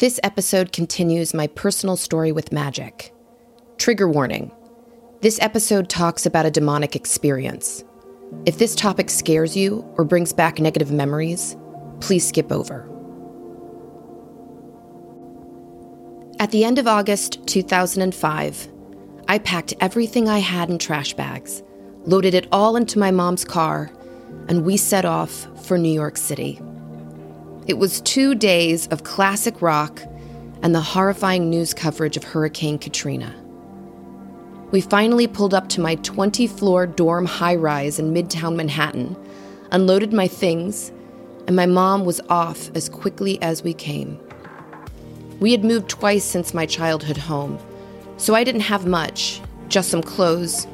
This episode continues my personal story with magic. Trigger warning this episode talks about a demonic experience. If this topic scares you or brings back negative memories, please skip over. At the end of August 2005, I packed everything I had in trash bags, loaded it all into my mom's car, and we set off for New York City. It was two days of classic rock and the horrifying news coverage of Hurricane Katrina. We finally pulled up to my 20 floor dorm high rise in Midtown Manhattan, unloaded my things, and my mom was off as quickly as we came. We had moved twice since my childhood home, so I didn't have much just some clothes,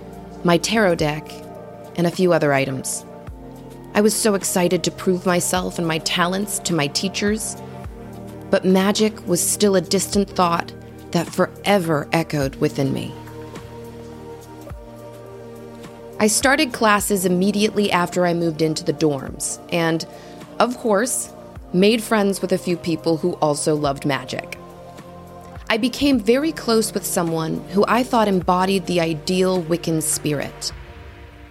my tarot deck, and a few other items. I was so excited to prove myself and my talents to my teachers, but magic was still a distant thought that forever echoed within me. I started classes immediately after I moved into the dorms, and, of course, made friends with a few people who also loved magic. I became very close with someone who I thought embodied the ideal Wiccan spirit.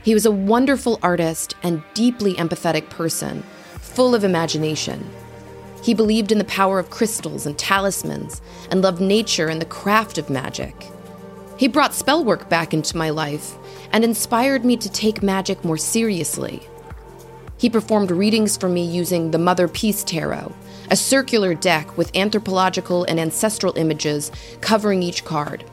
He was a wonderful artist and deeply empathetic person, full of imagination. He believed in the power of crystals and talismans and loved nature and the craft of magic. He brought spellwork back into my life and inspired me to take magic more seriously. He performed readings for me using the Motherpeace Tarot, a circular deck with anthropological and ancestral images covering each card.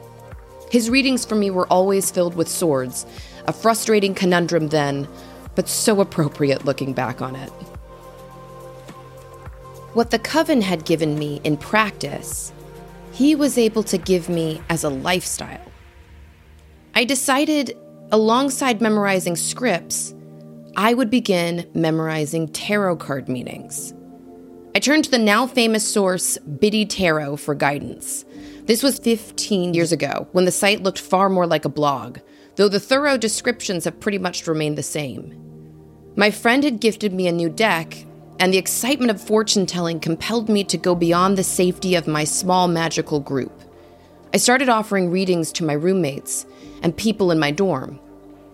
His readings for me were always filled with swords, a frustrating conundrum then, but so appropriate looking back on it. What the Coven had given me in practice, he was able to give me as a lifestyle. I decided alongside memorizing scripts, I would begin memorizing tarot card meanings. I turned to the now famous source Biddy Tarot for guidance. This was 15 years ago, when the site looked far more like a blog, though the thorough descriptions have pretty much remained the same. My friend had gifted me a new deck, and the excitement of fortune telling compelled me to go beyond the safety of my small magical group. I started offering readings to my roommates and people in my dorm.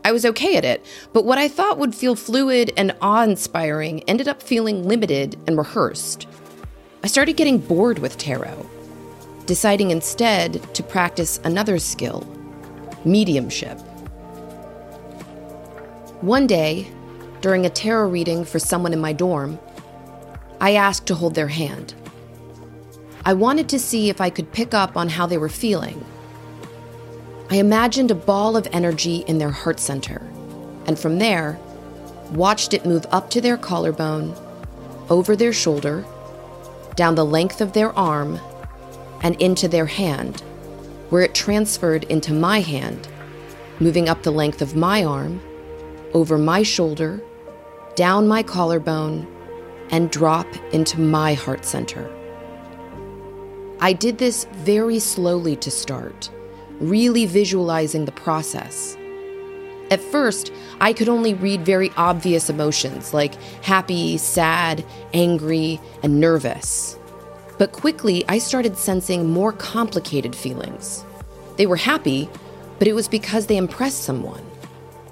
I was okay at it, but what I thought would feel fluid and awe inspiring ended up feeling limited and rehearsed. I started getting bored with tarot, deciding instead to practice another skill mediumship. One day, during a tarot reading for someone in my dorm, I asked to hold their hand. I wanted to see if I could pick up on how they were feeling. I imagined a ball of energy in their heart center, and from there, watched it move up to their collarbone, over their shoulder, down the length of their arm, and into their hand, where it transferred into my hand, moving up the length of my arm, over my shoulder, down my collarbone, and drop into my heart center. I did this very slowly to start, really visualizing the process. At first, I could only read very obvious emotions like happy, sad, angry, and nervous. But quickly, I started sensing more complicated feelings. They were happy, but it was because they impressed someone.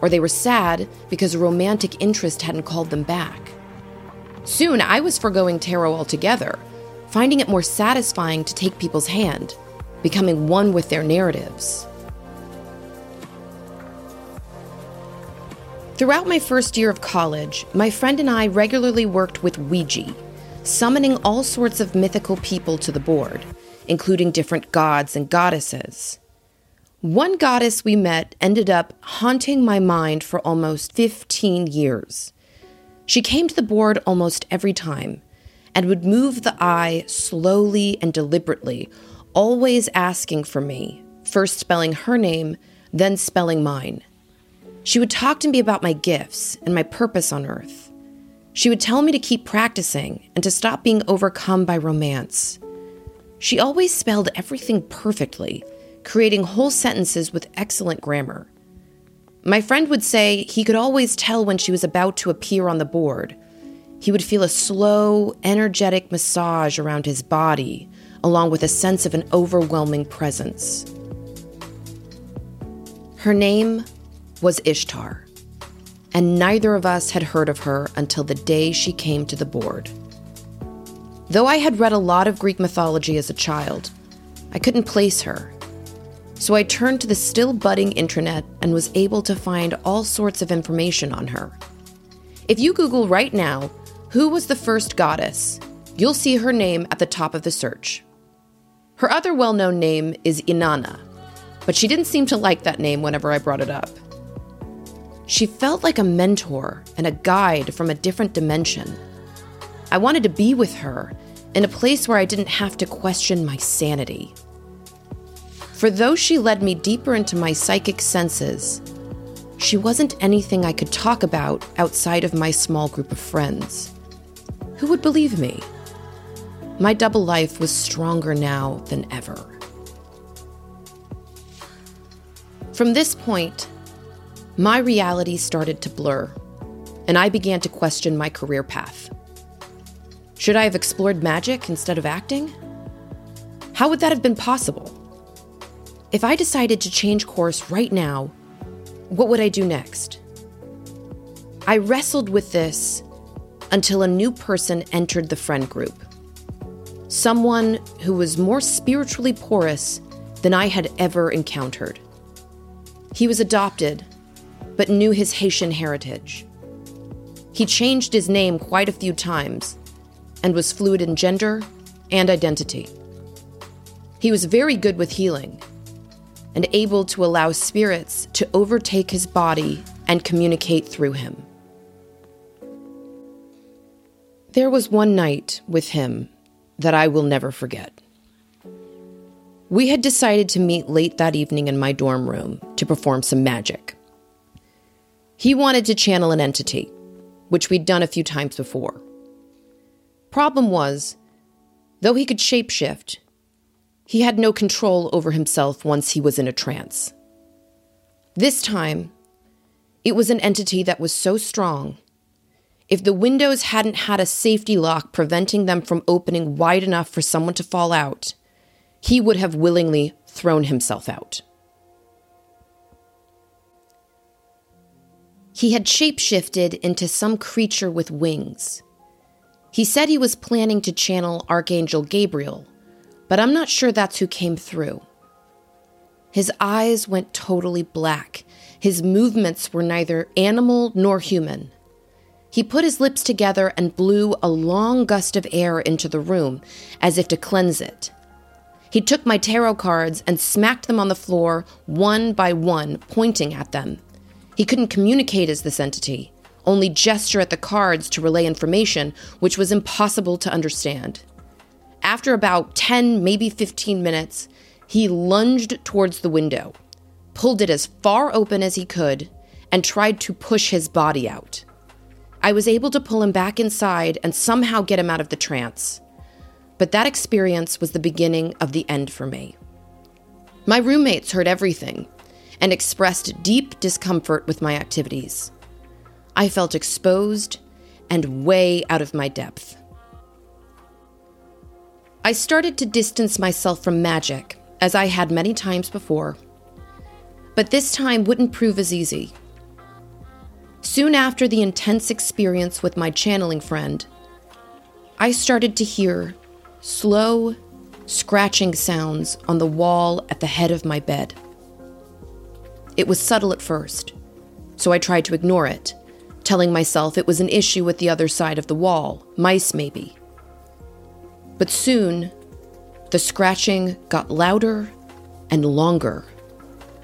Or they were sad because a romantic interest hadn't called them back. Soon, I was foregoing tarot altogether finding it more satisfying to take people's hand, becoming one with their narratives. Throughout my first year of college, my friend and I regularly worked with Ouija, summoning all sorts of mythical people to the board, including different gods and goddesses. One goddess we met ended up haunting my mind for almost 15 years. She came to the board almost every time, and would move the eye slowly and deliberately, always asking for me, first spelling her name, then spelling mine. She would talk to me about my gifts and my purpose on earth. She would tell me to keep practicing and to stop being overcome by romance. She always spelled everything perfectly, creating whole sentences with excellent grammar. My friend would say he could always tell when she was about to appear on the board he would feel a slow, energetic massage around his body, along with a sense of an overwhelming presence. Her name was Ishtar, and neither of us had heard of her until the day she came to the board. Though I had read a lot of Greek mythology as a child, I couldn't place her. So I turned to the still budding internet and was able to find all sorts of information on her. If you Google right now, who was the first goddess, you'll see her name at the top of the search. Her other well known name is Inanna, but she didn't seem to like that name whenever I brought it up. She felt like a mentor and a guide from a different dimension. I wanted to be with her in a place where I didn't have to question my sanity. For though she led me deeper into my psychic senses, she wasn't anything I could talk about outside of my small group of friends. Who would believe me? My double life was stronger now than ever. From this point, my reality started to blur, and I began to question my career path. Should I have explored magic instead of acting? How would that have been possible? If I decided to change course right now, what would I do next? I wrestled with this until a new person entered the friend group. Someone who was more spiritually porous than I had ever encountered. He was adopted, but knew his Haitian heritage. He changed his name quite a few times and was fluid in gender and identity. He was very good with healing and able to allow spirits to overtake his body and communicate through him. There was one night with him that I will never forget. We had decided to meet late that evening in my dorm room to perform some magic. He wanted to channel an entity, which we'd done a few times before. Problem was, though he could shapeshift, he had no control over himself once he was in a trance. This time, it was an entity that was so strong. If the windows hadn't had a safety lock preventing them from opening wide enough for someone to fall out, he would have willingly thrown himself out. He had shapeshifted into some creature with wings. He said he was planning to channel Archangel Gabriel but I'm not sure that's who came through. His eyes went totally black. His movements were neither animal nor human. He put his lips together and blew a long gust of air into the room, as if to cleanse it. He took my tarot cards and smacked them on the floor one by one, pointing at them. He couldn't communicate as this entity, only gesture at the cards to relay information, which was impossible to understand. After about 10, maybe 15 minutes, he lunged towards the window, pulled it as far open as he could, and tried to push his body out. I was able to pull him back inside and somehow get him out of the trance. But that experience was the beginning of the end for me. My roommates heard everything and expressed deep discomfort with my activities. I felt exposed and way out of my depth. I started to distance myself from magic, as I had many times before. But this time wouldn't prove as easy. Soon after the intense experience with my channeling friend, I started to hear slow, scratching sounds on the wall at the head of my bed. It was subtle at first, so I tried to ignore it, telling myself it was an issue with the other side of the wall, mice maybe. But soon, the scratching got louder and longer,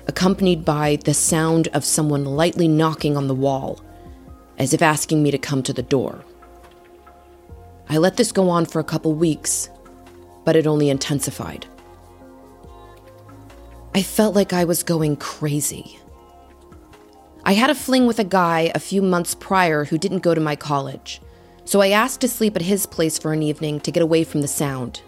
accompanied by the sound of someone lightly knocking on the wall, as if asking me to come to the door. I let this go on for a couple weeks, but it only intensified. I felt like I was going crazy. I had a fling with a guy a few months prior who didn't go to my college so I asked to sleep at his place for an evening to get away from the sound.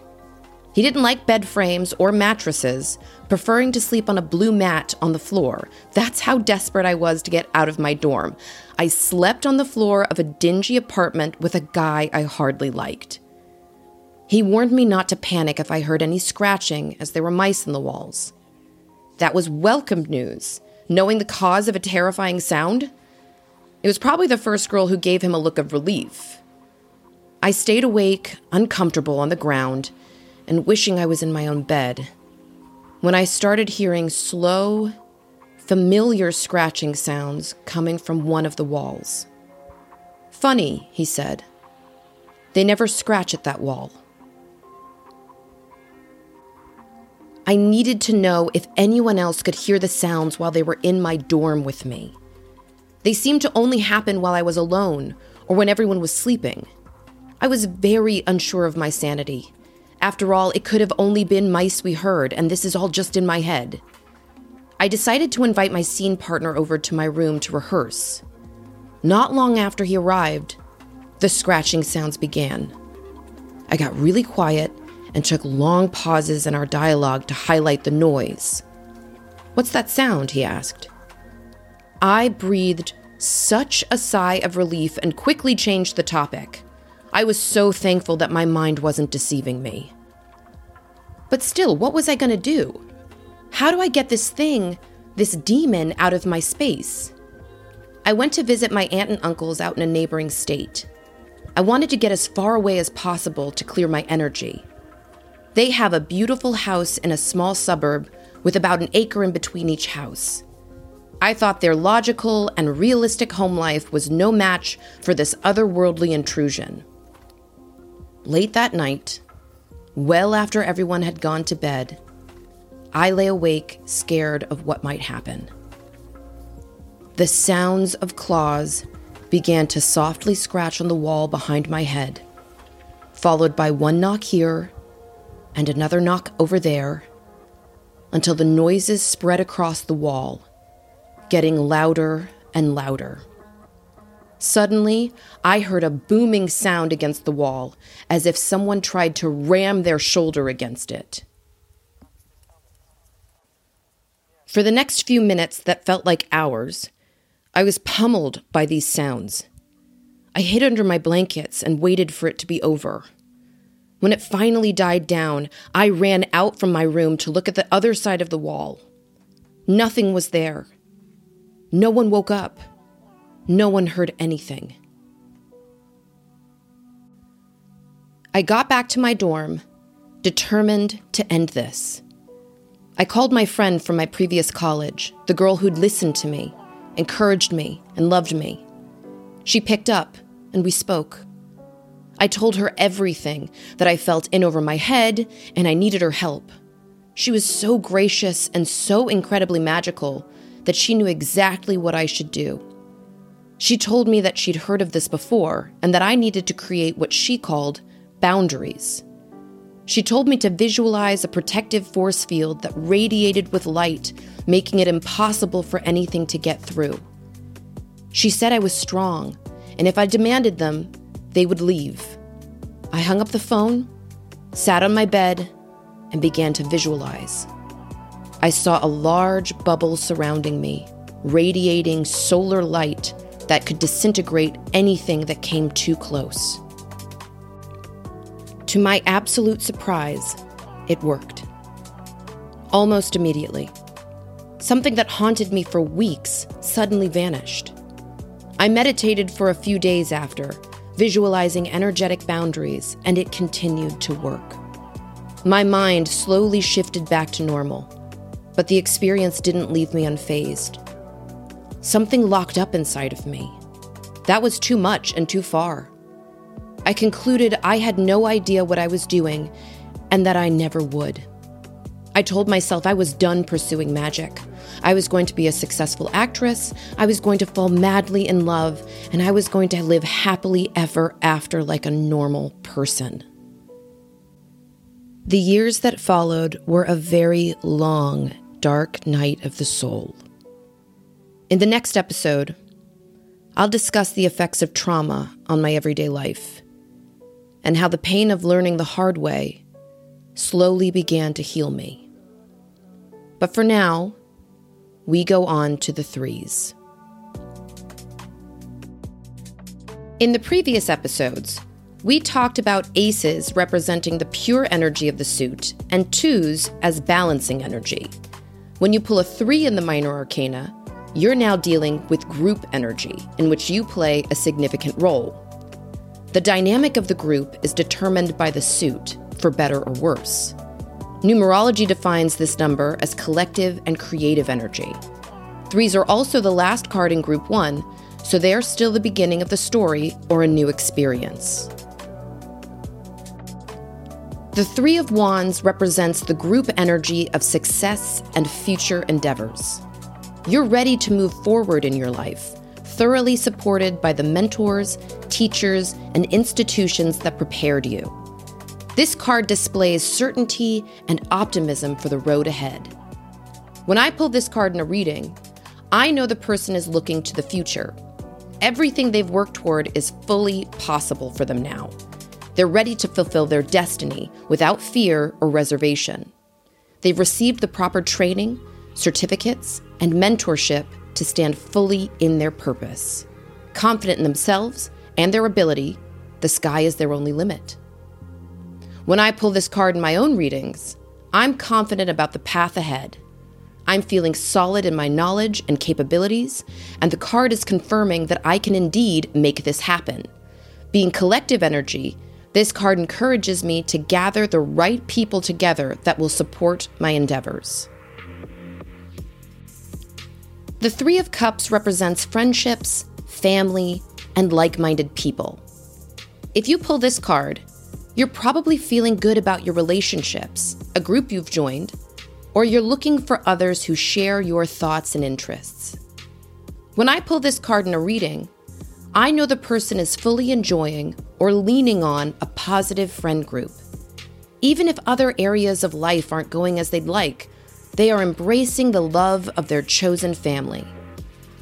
He didn't like bed frames or mattresses, preferring to sleep on a blue mat on the floor. That's how desperate I was to get out of my dorm. I slept on the floor of a dingy apartment with a guy I hardly liked. He warned me not to panic if I heard any scratching, as there were mice in the walls. That was welcome news, knowing the cause of a terrifying sound. It was probably the first girl who gave him a look of relief. I stayed awake, uncomfortable on the ground, and wishing I was in my own bed, when I started hearing slow, familiar scratching sounds coming from one of the walls. Funny, he said. They never scratch at that wall. I needed to know if anyone else could hear the sounds while they were in my dorm with me. They seemed to only happen while I was alone or when everyone was sleeping. I was very unsure of my sanity after all, it could have only been mice we heard, and this is all just in my head. I decided to invite my scene partner over to my room to rehearse. Not long after he arrived, the scratching sounds began. I got really quiet and took long pauses in our dialogue to highlight the noise. What's that sound? he asked. I breathed such a sigh of relief and quickly changed the topic. I was so thankful that my mind wasn't deceiving me. But still, what was I going to do? How do I get this thing, this demon, out of my space? I went to visit my aunt and uncles out in a neighboring state. I wanted to get as far away as possible to clear my energy. They have a beautiful house in a small suburb with about an acre in between each house. I thought their logical and realistic home life was no match for this otherworldly intrusion. Late that night, well after everyone had gone to bed, I lay awake, scared of what might happen. The sounds of claws began to softly scratch on the wall behind my head, followed by one knock here and another knock over there, until the noises spread across the wall, getting louder and louder. Suddenly, I heard a booming sound against the wall, as if someone tried to ram their shoulder against it. For the next few minutes that felt like hours, I was pummeled by these sounds. I hid under my blankets and waited for it to be over. When it finally died down, I ran out from my room to look at the other side of the wall. Nothing was there. No one woke up. No one heard anything. I got back to my dorm, determined to end this. I called my friend from my previous college, the girl who'd listened to me, encouraged me, and loved me. She picked up, and we spoke. I told her everything that I felt in over my head, and I needed her help. She was so gracious and so incredibly magical that she knew exactly what I should do. She told me that she'd heard of this before and that I needed to create what she called boundaries. She told me to visualize a protective force field that radiated with light, making it impossible for anything to get through. She said I was strong, and if I demanded them, they would leave. I hung up the phone, sat on my bed, and began to visualize. I saw a large bubble surrounding me, radiating solar light that could disintegrate anything that came too close. To my absolute surprise, it worked. Almost immediately. Something that haunted me for weeks suddenly vanished. I meditated for a few days after, visualizing energetic boundaries, and it continued to work. My mind slowly shifted back to normal, but the experience didn't leave me unfazed. Something locked up inside of me. That was too much and too far. I concluded I had no idea what I was doing and that I never would. I told myself I was done pursuing magic. I was going to be a successful actress, I was going to fall madly in love, and I was going to live happily ever after like a normal person. The years that followed were a very long, dark night of the soul. In the next episode, I'll discuss the effects of trauma on my everyday life and how the pain of learning the hard way slowly began to heal me. But for now, we go on to the threes. In the previous episodes, we talked about aces representing the pure energy of the suit and twos as balancing energy. When you pull a three in the minor arcana, you're now dealing with group energy, in which you play a significant role. The dynamic of the group is determined by the suit, for better or worse. Numerology defines this number as collective and creative energy. Threes are also the last card in Group 1, so they are still the beginning of the story or a new experience. The Three of Wands represents the group energy of success and future endeavors. You're ready to move forward in your life, thoroughly supported by the mentors, teachers, and institutions that prepared you. This card displays certainty and optimism for the road ahead. When I pull this card in a reading, I know the person is looking to the future. Everything they've worked toward is fully possible for them now. They're ready to fulfill their destiny without fear or reservation. They've received the proper training, certificates, and mentorship to stand fully in their purpose. Confident in themselves and their ability, the sky is their only limit. When I pull this card in my own readings, I'm confident about the path ahead. I'm feeling solid in my knowledge and capabilities, and the card is confirming that I can indeed make this happen. Being collective energy this card encourages me to gather the right people together that will support my endeavors. The Three of Cups represents friendships, family, and like minded people. If you pull this card, you're probably feeling good about your relationships, a group you've joined, or you're looking for others who share your thoughts and interests. When I pull this card in a reading, I know the person is fully enjoying or leaning on a positive friend group. Even if other areas of life aren't going as they'd like, they are embracing the love of their chosen family.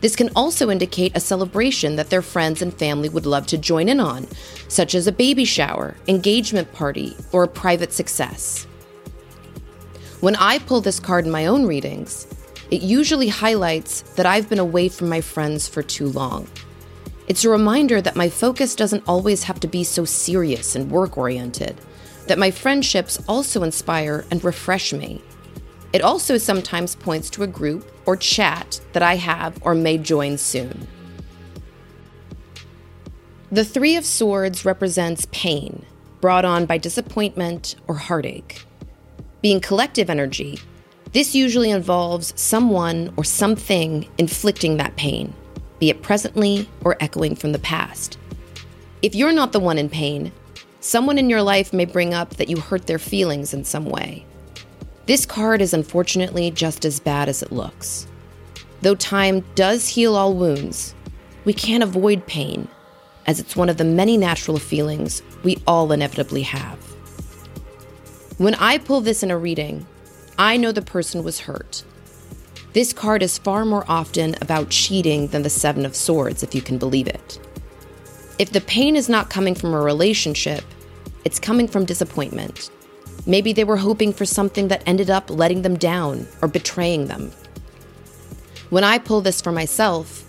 This can also indicate a celebration that their friends and family would love to join in on, such as a baby shower, engagement party, or a private success. When I pull this card in my own readings, it usually highlights that I've been away from my friends for too long. It's a reminder that my focus doesn't always have to be so serious and work oriented, that my friendships also inspire and refresh me. It also sometimes points to a group or chat that I have or may join soon. The Three of Swords represents pain brought on by disappointment or heartache. Being collective energy, this usually involves someone or something inflicting that pain be it presently or echoing from the past. If you're not the one in pain, someone in your life may bring up that you hurt their feelings in some way. This card is unfortunately just as bad as it looks. Though time does heal all wounds, we can't avoid pain, as it's one of the many natural feelings we all inevitably have. When I pull this in a reading, I know the person was hurt this card is far more often about cheating than the Seven of Swords, if you can believe it. If the pain is not coming from a relationship, it's coming from disappointment. Maybe they were hoping for something that ended up letting them down or betraying them. When I pull this for myself,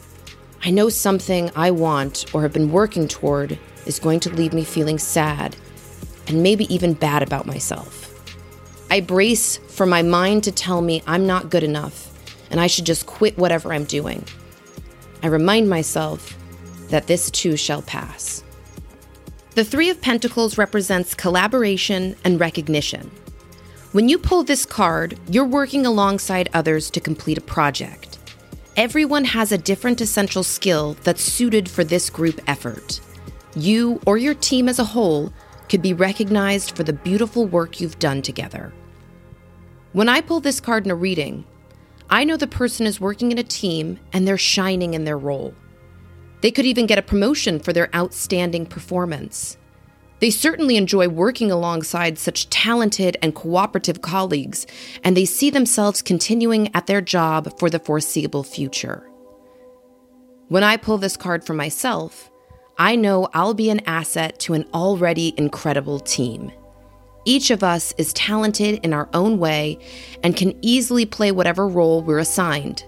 I know something I want or have been working toward is going to leave me feeling sad and maybe even bad about myself. I brace for my mind to tell me I'm not good enough and I should just quit whatever I'm doing. I remind myself that this too shall pass. The Three of Pentacles represents collaboration and recognition. When you pull this card, you're working alongside others to complete a project. Everyone has a different essential skill that's suited for this group effort. You or your team as a whole could be recognized for the beautiful work you've done together. When I pull this card in a reading, I know the person is working in a team and they're shining in their role. They could even get a promotion for their outstanding performance. They certainly enjoy working alongside such talented and cooperative colleagues, and they see themselves continuing at their job for the foreseeable future. When I pull this card for myself, I know I'll be an asset to an already incredible team. Each of us is talented in our own way and can easily play whatever role we're assigned.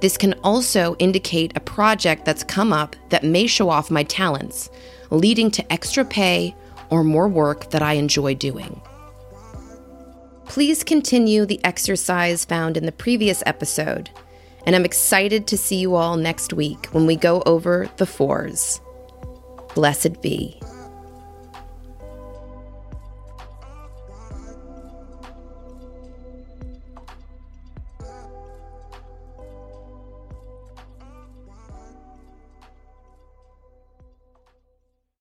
This can also indicate a project that's come up that may show off my talents, leading to extra pay or more work that I enjoy doing. Please continue the exercise found in the previous episode, and I'm excited to see you all next week when we go over the fours. Blessed be.